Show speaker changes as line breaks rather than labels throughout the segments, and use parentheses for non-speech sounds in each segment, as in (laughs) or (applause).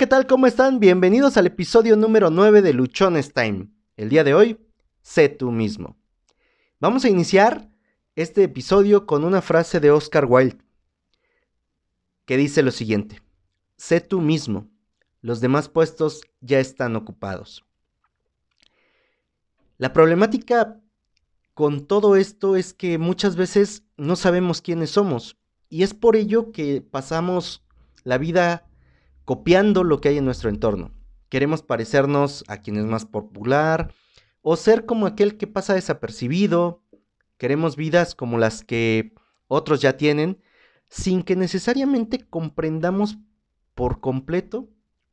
¿qué tal? ¿Cómo están? Bienvenidos al episodio número 9 de Luchones Time. El día de hoy, sé tú mismo. Vamos a iniciar este episodio con una frase de Oscar Wilde que dice lo siguiente. Sé tú mismo. Los demás puestos ya están ocupados. La problemática con todo esto es que muchas veces no sabemos quiénes somos y es por ello que pasamos la vida copiando lo que hay en nuestro entorno. Queremos parecernos a quien es más popular o ser como aquel que pasa desapercibido. Queremos vidas como las que otros ya tienen sin que necesariamente comprendamos por completo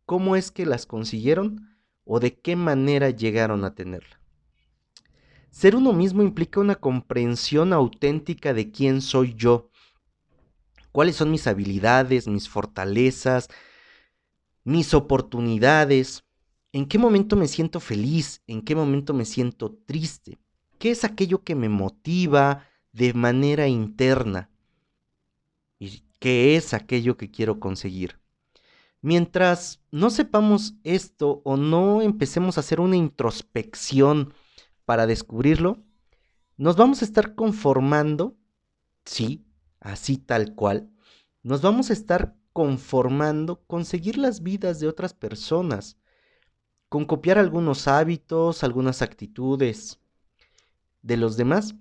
cómo es que las consiguieron o de qué manera llegaron a tenerla. Ser uno mismo implica una comprensión auténtica de quién soy yo, cuáles son mis habilidades, mis fortalezas, mis oportunidades, en qué momento me siento feliz, en qué momento me siento triste, qué es aquello que me motiva de manera interna y qué es aquello que quiero conseguir. Mientras no sepamos esto o no empecemos a hacer una introspección para descubrirlo, nos vamos a estar conformando, sí, así tal cual, nos vamos a estar conformando con seguir las vidas de otras personas, con copiar algunos hábitos, algunas actitudes de los demás.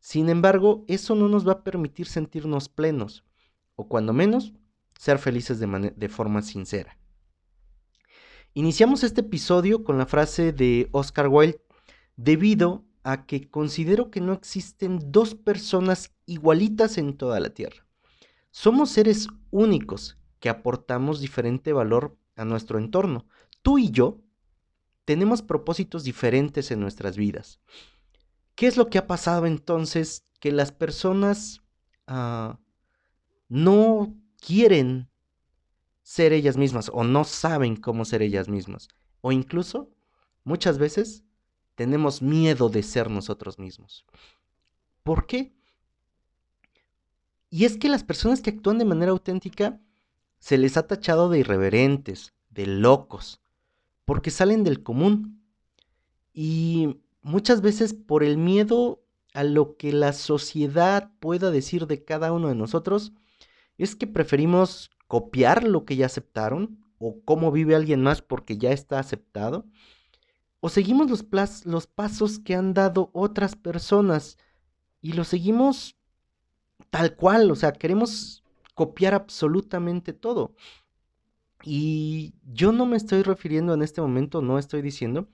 Sin embargo, eso no nos va a permitir sentirnos plenos, o cuando menos, ser felices de, de forma sincera. Iniciamos este episodio con la frase de Oscar Wilde, debido a que considero que no existen dos personas igualitas en toda la Tierra. Somos seres únicos que aportamos diferente valor a nuestro entorno. Tú y yo tenemos propósitos diferentes en nuestras vidas. ¿Qué es lo que ha pasado entonces? Que las personas ah, no quieren ser ellas mismas o no saben cómo ser ellas mismas. O incluso, muchas veces, tenemos miedo de ser nosotros mismos. ¿Por qué? Y es que las personas que actúan de manera auténtica se les ha tachado de irreverentes, de locos, porque salen del común. Y muchas veces por el miedo a lo que la sociedad pueda decir de cada uno de nosotros, es que preferimos copiar lo que ya aceptaron o cómo vive alguien más porque ya está aceptado, o seguimos los, pasos que han dado otras personas y los seguimos tal cual, o sea, queremos copiar absolutamente todo. Y yo no me estoy refiriendo en este momento, no estoy diciendo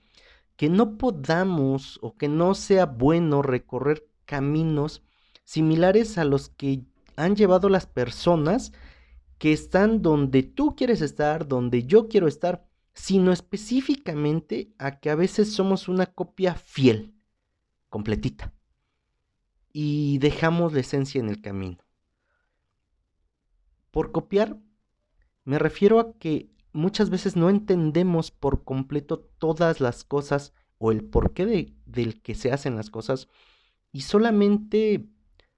que no podamos o que no sea bueno recorrer caminos similares a los que han llevado las personas que están donde tú quieres estar, donde yo quiero estar, sino específicamente a que a veces somos una copia fiel, completita, y dejamos la esencia en el camino. Por copiar, me refiero a que muchas veces no entendemos por completo todas las cosas o el porqué de, del que se hacen las cosas y solamente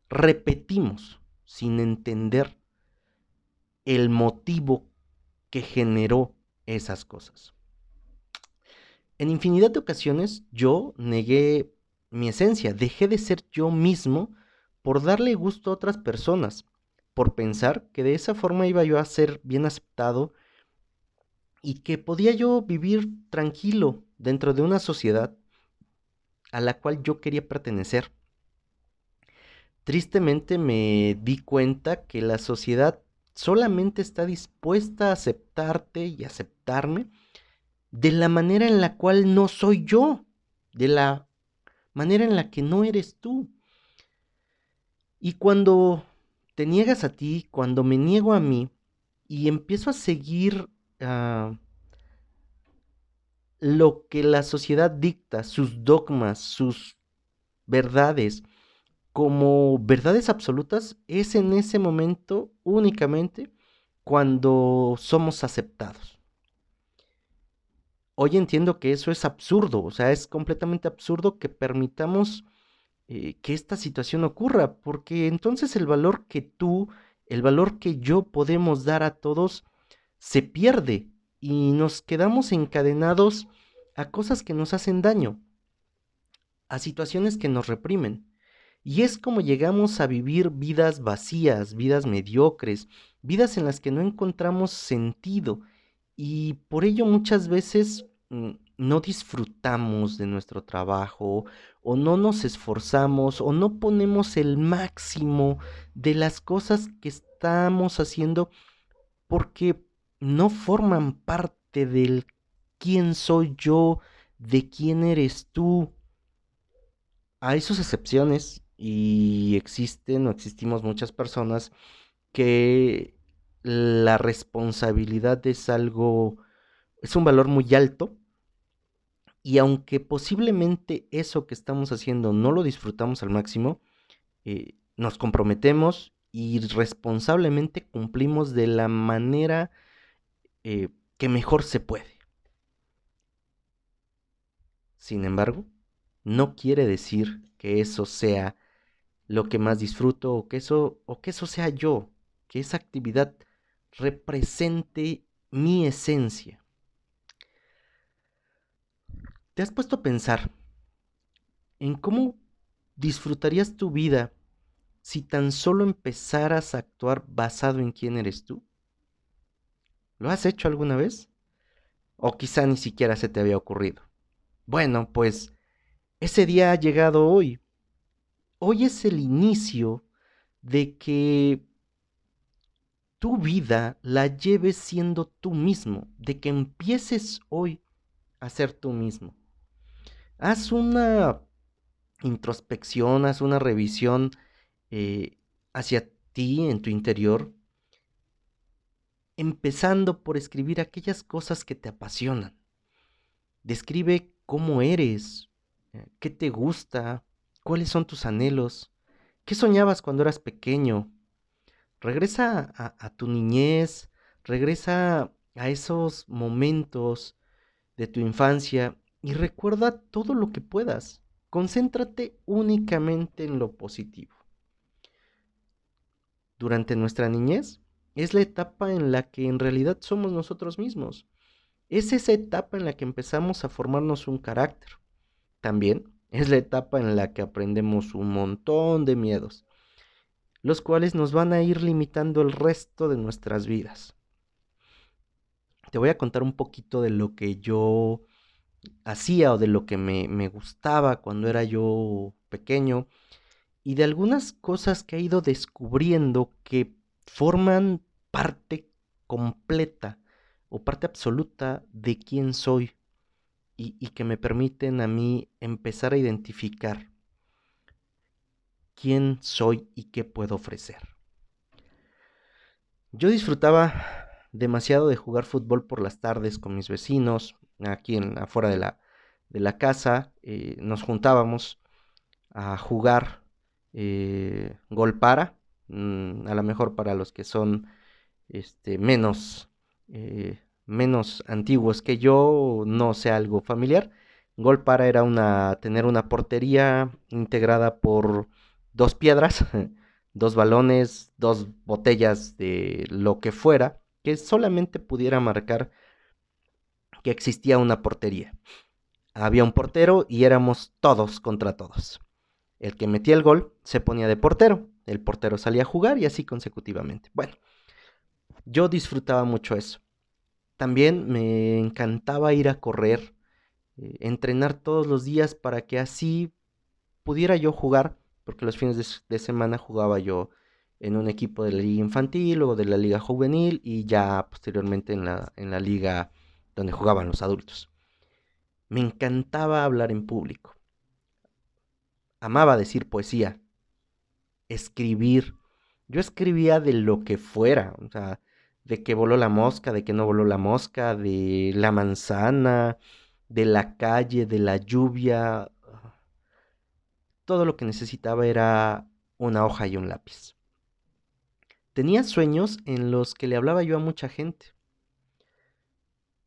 repetimos sin entender el motivo que generó esas cosas. En infinidad de ocasiones yo negué mi esencia, dejé de ser yo mismo por darle gusto a otras personas por pensar que de esa forma iba yo a ser bien aceptado y que podía yo vivir tranquilo dentro de una sociedad a la cual yo quería pertenecer. Tristemente me di cuenta que la sociedad solamente está dispuesta a aceptarte y aceptarme de la manera en la cual no soy yo, de la manera en la que no eres tú. Y cuando te niegas a ti, cuando me niego a mí y empiezo a seguir ah, lo que la sociedad dicta, sus dogmas, sus verdades, como verdades absolutas, es en ese momento únicamente cuando somos aceptados. Hoy entiendo que eso es absurdo, o sea, es completamente absurdo que permitamos eh, que esta situación ocurra, porque entonces el valor que tú, el valor que yo podemos dar a todos, se pierde y nos quedamos encadenados a cosas que nos hacen daño, a situaciones que nos reprimen. Y es como llegamos a vivir vidas vacías, vidas mediocres, vidas en las que no encontramos sentido y por ello muchas veces mm, no disfrutamos de nuestro trabajo o no nos esforzamos o no ponemos el máximo de las cosas que estamos haciendo porque no forman parte del quién soy yo, de quién eres tú. Hay sus excepciones y existen o existimos muchas personas que la responsabilidad es algo, es un valor muy alto y aunque posiblemente eso que estamos haciendo no lo disfrutamos al máximo, eh, nos comprometemos y responsablemente cumplimos de la manera eh, que mejor se puede. Sin embargo, no quiere decir que eso sea lo que más disfruto o que eso, o que eso sea yo, que esa actividad represente mi esencia. ¿Te has puesto a pensar en cómo disfrutarías tu vida si tan solo empezaras a actuar basado en quién eres tú? ¿Lo has hecho alguna vez? O quizá ni siquiera se te había ocurrido. Bueno, pues ese día ha llegado hoy. Hoy es el inicio de que tu vida la lleves siendo tú mismo, de que empieces hoy a ser tú mismo haz una introspección, haz una revisión eh, hacia ti, en tu interior, empezando por escribir aquellas cosas que te apasionan. Describe cómo eres, eh, qué te gusta, cuáles son tus anhelos, qué soñabas cuando eras pequeño. Regresa a tu niñez, regresa a esos momentos de tu infancia y recuerda todo lo que puedas. Concéntrate únicamente en lo positivo. Durante nuestra niñez es la etapa en la que en realidad somos nosotros mismos. Es esa etapa en la que empezamos a formarnos un carácter. También es la etapa en la que aprendemos un montón de miedos, los cuales nos van a ir limitando el resto de nuestras vidas. Te voy a contar un poquito de lo que yo hacía o de lo que me, gustaba cuando era yo pequeño y de algunas cosas que he ido descubriendo que forman parte completa o parte absoluta de quién soy y, y, que me permiten a mí empezar a identificar quién soy y qué puedo ofrecer. Yo disfrutaba demasiado de jugar fútbol por las tardes con mis vecinos, aquí en, afuera de la, de la casa, eh, nos juntábamos a jugar eh, gol para, mm, a lo mejor para los que son este, menos, eh, menos antiguos que yo, no sea algo familiar. Gol para era una, tener una portería integrada por dos piedras, (laughs) dos balones, dos botellas de lo que fuera, que solamente pudiera marcar que existía una portería. Había un portero y éramos todos contra todos. El que metía el gol se ponía de portero, el portero salía a jugar y así consecutivamente. Bueno, yo disfrutaba mucho eso. También me encantaba ir a correr, eh, entrenar todos los días para que así pudiera yo jugar, porque los fines de, semana jugaba yo en un equipo de la liga infantil o de la liga juvenil y ya posteriormente en la, en la liga donde jugaban los adultos. Me encantaba hablar en público. Amaba decir poesía, escribir. Yo escribía de lo que fuera, o sea, de que voló la mosca, de que no voló la mosca, de la manzana, de la calle, de la lluvia. Todo lo que necesitaba era una hoja y un lápiz. Tenía sueños en los que le hablaba yo a mucha gente.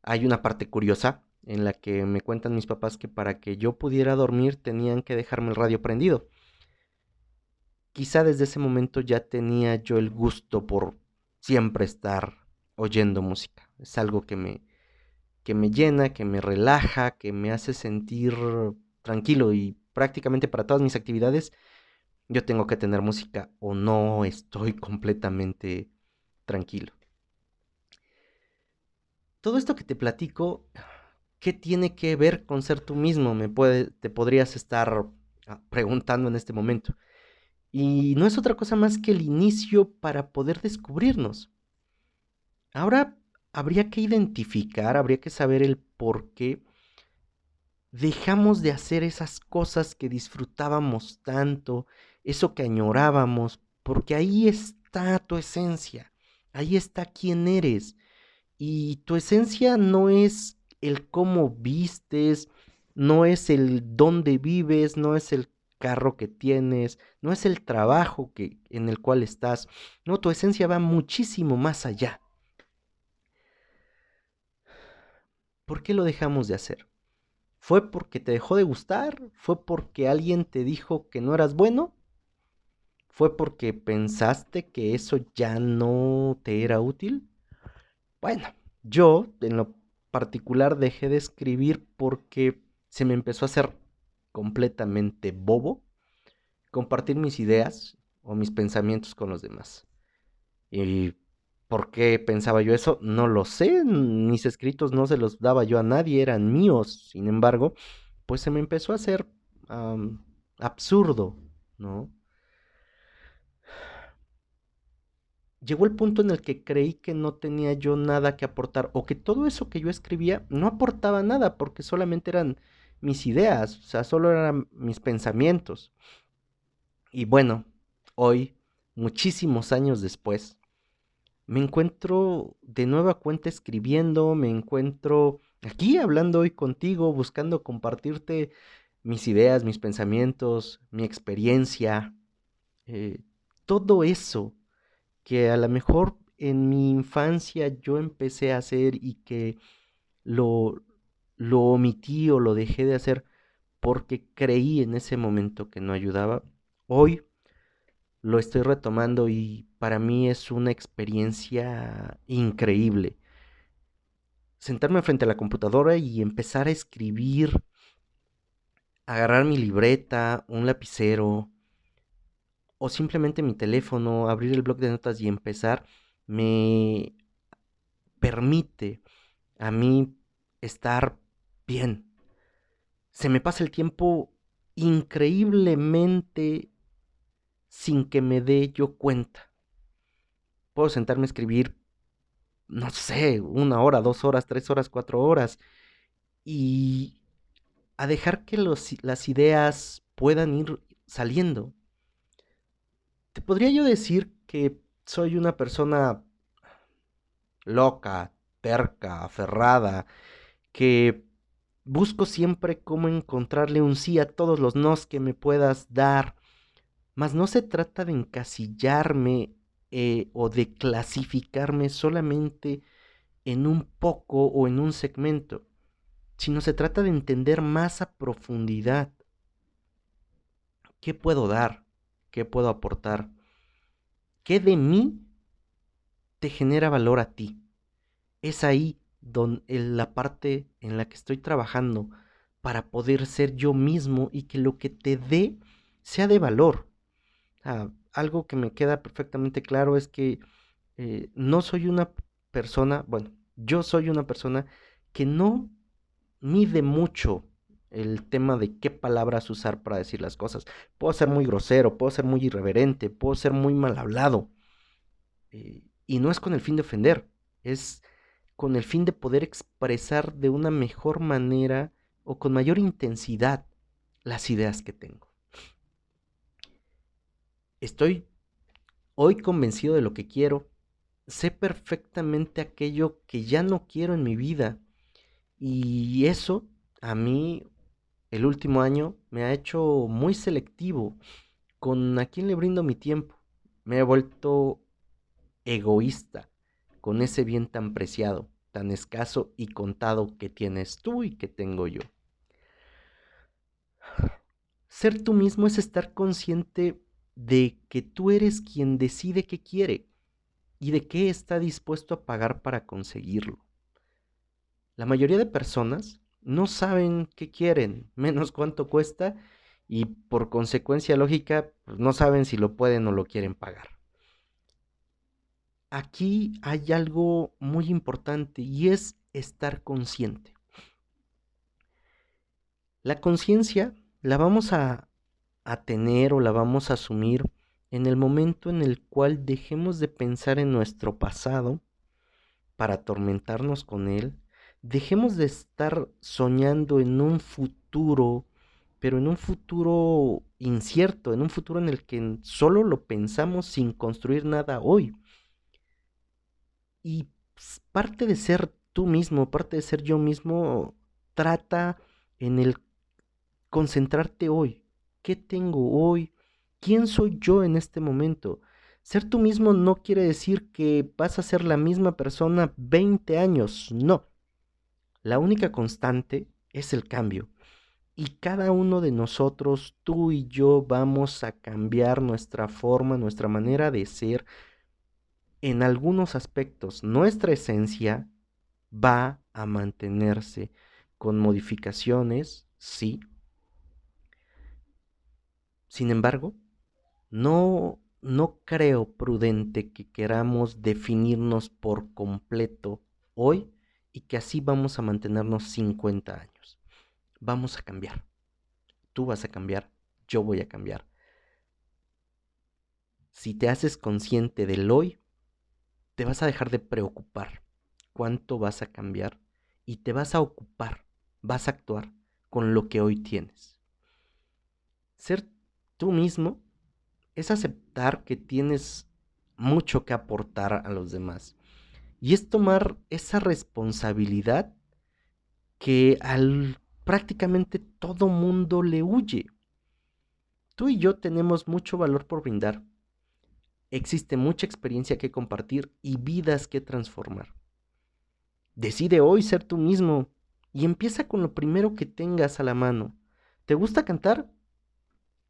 Hay una parte curiosa en la que me cuentan mis papás que para que yo pudiera dormir tenían que dejarme el radio prendido. Quizá desde ese momento ya tenía yo el gusto por siempre estar oyendo música. Es algo que me, que me llena, que me relaja, que me hace sentir tranquilo y prácticamente para todas mis actividades yo tengo que tener música o no estoy completamente tranquilo. Todo esto que te platico, ¿qué tiene que ver con ser tú mismo? Me puede, te podrías estar ah, preguntando en este momento. Y no es otra cosa más que el inicio para poder descubrirnos. Ahora habría que identificar, habría que saber el por qué dejamos de hacer esas cosas que disfrutábamos tanto, eso que añorábamos, porque ahí está tu esencia, ahí está quién eres. Y tu esencia no es el cómo vistes, no es el dónde vives, no es el carro que tienes, no es el trabajo que, en el cual estás. No, tu esencia va muchísimo más allá. ¿Por qué lo dejamos de hacer? ¿Fue porque te dejó de gustar? ¿Fue porque alguien te dijo que no eras bueno? ¿Fue porque pensaste que eso ya no te era útil? Bueno, yo en lo particular dejé de escribir porque se me empezó a hacer completamente bobo compartir mis ideas o mis pensamientos con los demás. ¿Y por qué pensaba yo eso? No lo sé, mis escritos no se los daba yo a nadie, eran míos. Sin embargo, pues se me empezó a hacer absurdo, ¿no? Llegó el punto en el que creí que no tenía yo nada que aportar o que todo eso que yo escribía no aportaba nada porque solamente eran mis ideas, o sea, solo eran mis pensamientos. Y bueno, hoy, muchísimos años después, me encuentro de nueva cuenta escribiendo, me encuentro aquí hablando hoy contigo, buscando compartirte mis ideas, mis pensamientos, mi experiencia, eh, todo eso que a lo mejor en mi infancia yo empecé a hacer y que lo, lo omití o lo dejé de hacer porque creí en ese momento que no ayudaba, hoy lo estoy retomando y para mí es una experiencia increíble. Sentarme frente a la computadora y empezar a escribir, agarrar mi libreta, un lapicero o simplemente mi teléfono, abrir el blog de notas y empezar, me permite a mí estar bien. Se me pasa el tiempo increíblemente sin que me dé yo cuenta. Puedo sentarme a escribir, no sé, una hora, dos horas, tres horas, cuatro horas, y a dejar que las ideas puedan ir saliendo. Te podría yo decir que soy una persona loca, terca, aferrada, que Busco siempre cómo encontrarle un sí a todos los nos que me puedas dar. Mas no se trata de encasillarme eh, o de clasificarme solamente en un poco o en un segmento, sino se trata de entender más a profundidad qué puedo dar, qué puedo aportar, qué de mí te genera valor a ti. Es ahí en la parte en la que estoy trabajando para poder ser yo mismo y que lo que te dé sea de valor. algo que me queda perfectamente claro es que eh, no soy una persona, bueno, yo soy una persona que no mide mucho el tema de qué palabras usar para decir las cosas. Puedo ser muy grosero, puedo ser muy irreverente, puedo ser muy mal hablado. Eh, y no es con el fin de ofender, es con el fin de poder expresar de una mejor manera o con mayor intensidad las ideas que tengo. Estoy hoy convencido de lo que quiero, sé perfectamente aquello que ya no quiero en mi vida y eso a mí el último año me ha hecho muy selectivo con a quién le brindo mi tiempo. Me he vuelto egoísta con ese bien tan preciado, tan escaso y contado que tienes tú y que tengo yo. Ser tú mismo es estar consciente de que tú eres quien decide qué quiere y de qué está dispuesto a pagar para conseguirlo. La mayoría de personas no saben qué quieren, (laughs) menos cuánto cuesta y por consecuencia lógica pues, no saben si lo pueden o lo quieren pagar. Aquí hay algo muy importante y es estar consciente. La conciencia la vamos a, a tener o la vamos a asumir en el momento en el cual dejemos de pensar en nuestro pasado para atormentarnos con él, dejemos de estar soñando en un futuro, pero en un futuro incierto, en un futuro en el que solo lo pensamos sin construir nada hoy. Y parte de ser tú mismo, parte de ser yo mismo, trata en el concentrarte hoy. ¿Qué tengo hoy? ¿Quién soy yo en este momento? Ser tú mismo no quiere decir que vas a ser la misma persona 20 años, no. La única constante es el cambio. Y cada uno de nosotros, tú y yo, vamos a cambiar nuestra forma, nuestra manera de ser. En algunos aspectos, nuestra esencia va a mantenerse con modificaciones, sí. Sin embargo, no, no creo prudente que queramos definirnos por completo hoy y que así vamos a mantenernos 50 años. Vamos a cambiar. Tú vas a cambiar, yo voy a cambiar. Si te haces consciente del hoy, te vas a dejar de preocupar cuánto vas a cambiar y te vas a ocupar, vas a actuar con lo que hoy tienes. Ser tú mismo es aceptar que tienes mucho que aportar a los demás. Y es tomar esa responsabilidad que al prácticamente todo mundo le huye. Tú y yo tenemos mucho valor por brindar. Existe mucha experiencia que compartir y vidas que transformar. Decide hoy ser tú mismo y empieza con lo primero que tengas a la mano. ¿Te gusta cantar?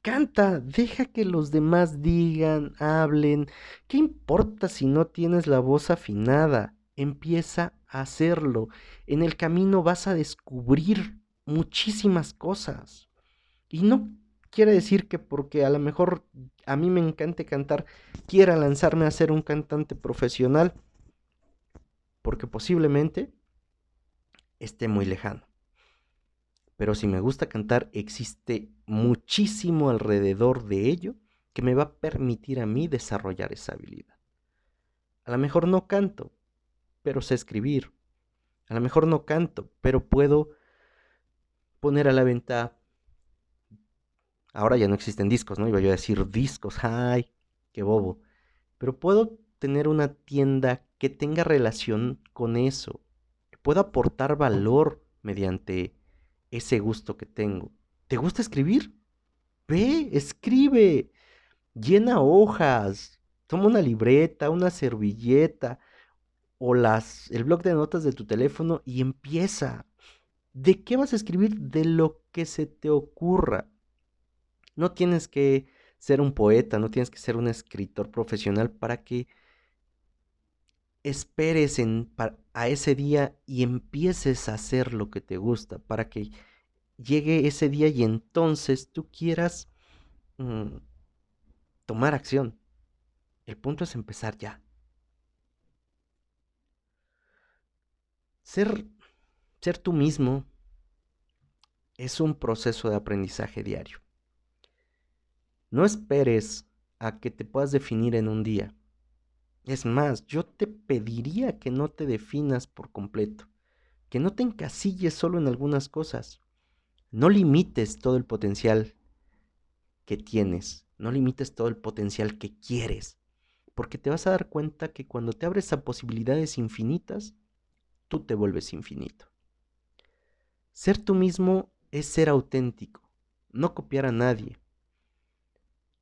Canta, deja que los demás digan, hablen. ¿Qué importa si no tienes la voz afinada? Empieza a hacerlo. En el camino vas a descubrir muchísimas cosas. Y no quiere decir que porque a lo mejor a mí me encante cantar, quiera lanzarme a ser un cantante profesional, porque posiblemente esté muy lejano. Pero si me gusta cantar, existe muchísimo alrededor de ello que me va a permitir a mí desarrollar esa habilidad. A lo mejor no canto, pero sé escribir. A lo mejor no canto, pero puedo poner a la venta. Ahora ya no existen discos, ¿no? Iba yo a decir discos, ay, qué bobo. Pero puedo tener una tienda que tenga relación con eso, que pueda aportar valor mediante ese gusto que tengo. ¿Te gusta escribir? Ve, escribe, llena hojas, toma una libreta, una servilleta o las, el blog de notas de tu teléfono y empieza. ¿De qué vas a escribir? De lo que se te ocurra. No tienes que ser un poeta, no tienes que ser un escritor profesional para que esperes en, a ese día y empieces a hacer lo que te gusta, para que llegue ese día y entonces tú quieras mm, tomar acción. El punto es empezar ya. Ser, ser tú mismo es un proceso de aprendizaje diario. No esperes a que te puedas definir en un día. Es más, yo te pediría que no te definas por completo, que no te encasilles solo en algunas cosas. No limites todo el potencial que tienes, no limites todo el potencial que quieres, porque te vas a dar cuenta que cuando te abres a posibilidades infinitas, tú te vuelves infinito. Ser tú mismo es ser auténtico, no copiar a nadie,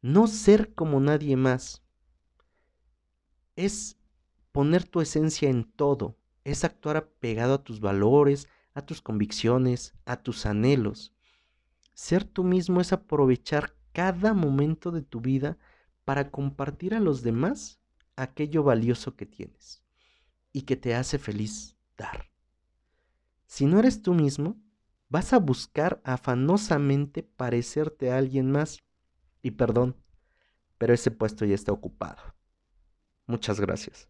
no ser como nadie más es poner tu esencia en todo, es actuar apegado a tus valores, a tus convicciones, a tus anhelos. Ser tú mismo es aprovechar cada momento de tu vida para compartir a los demás aquello valioso que tienes y que te hace feliz dar. si no eres tú mismo, vas a buscar afanosamente parecerte a alguien más. Y perdón, pero ese puesto ya está ocupado. Muchas gracias.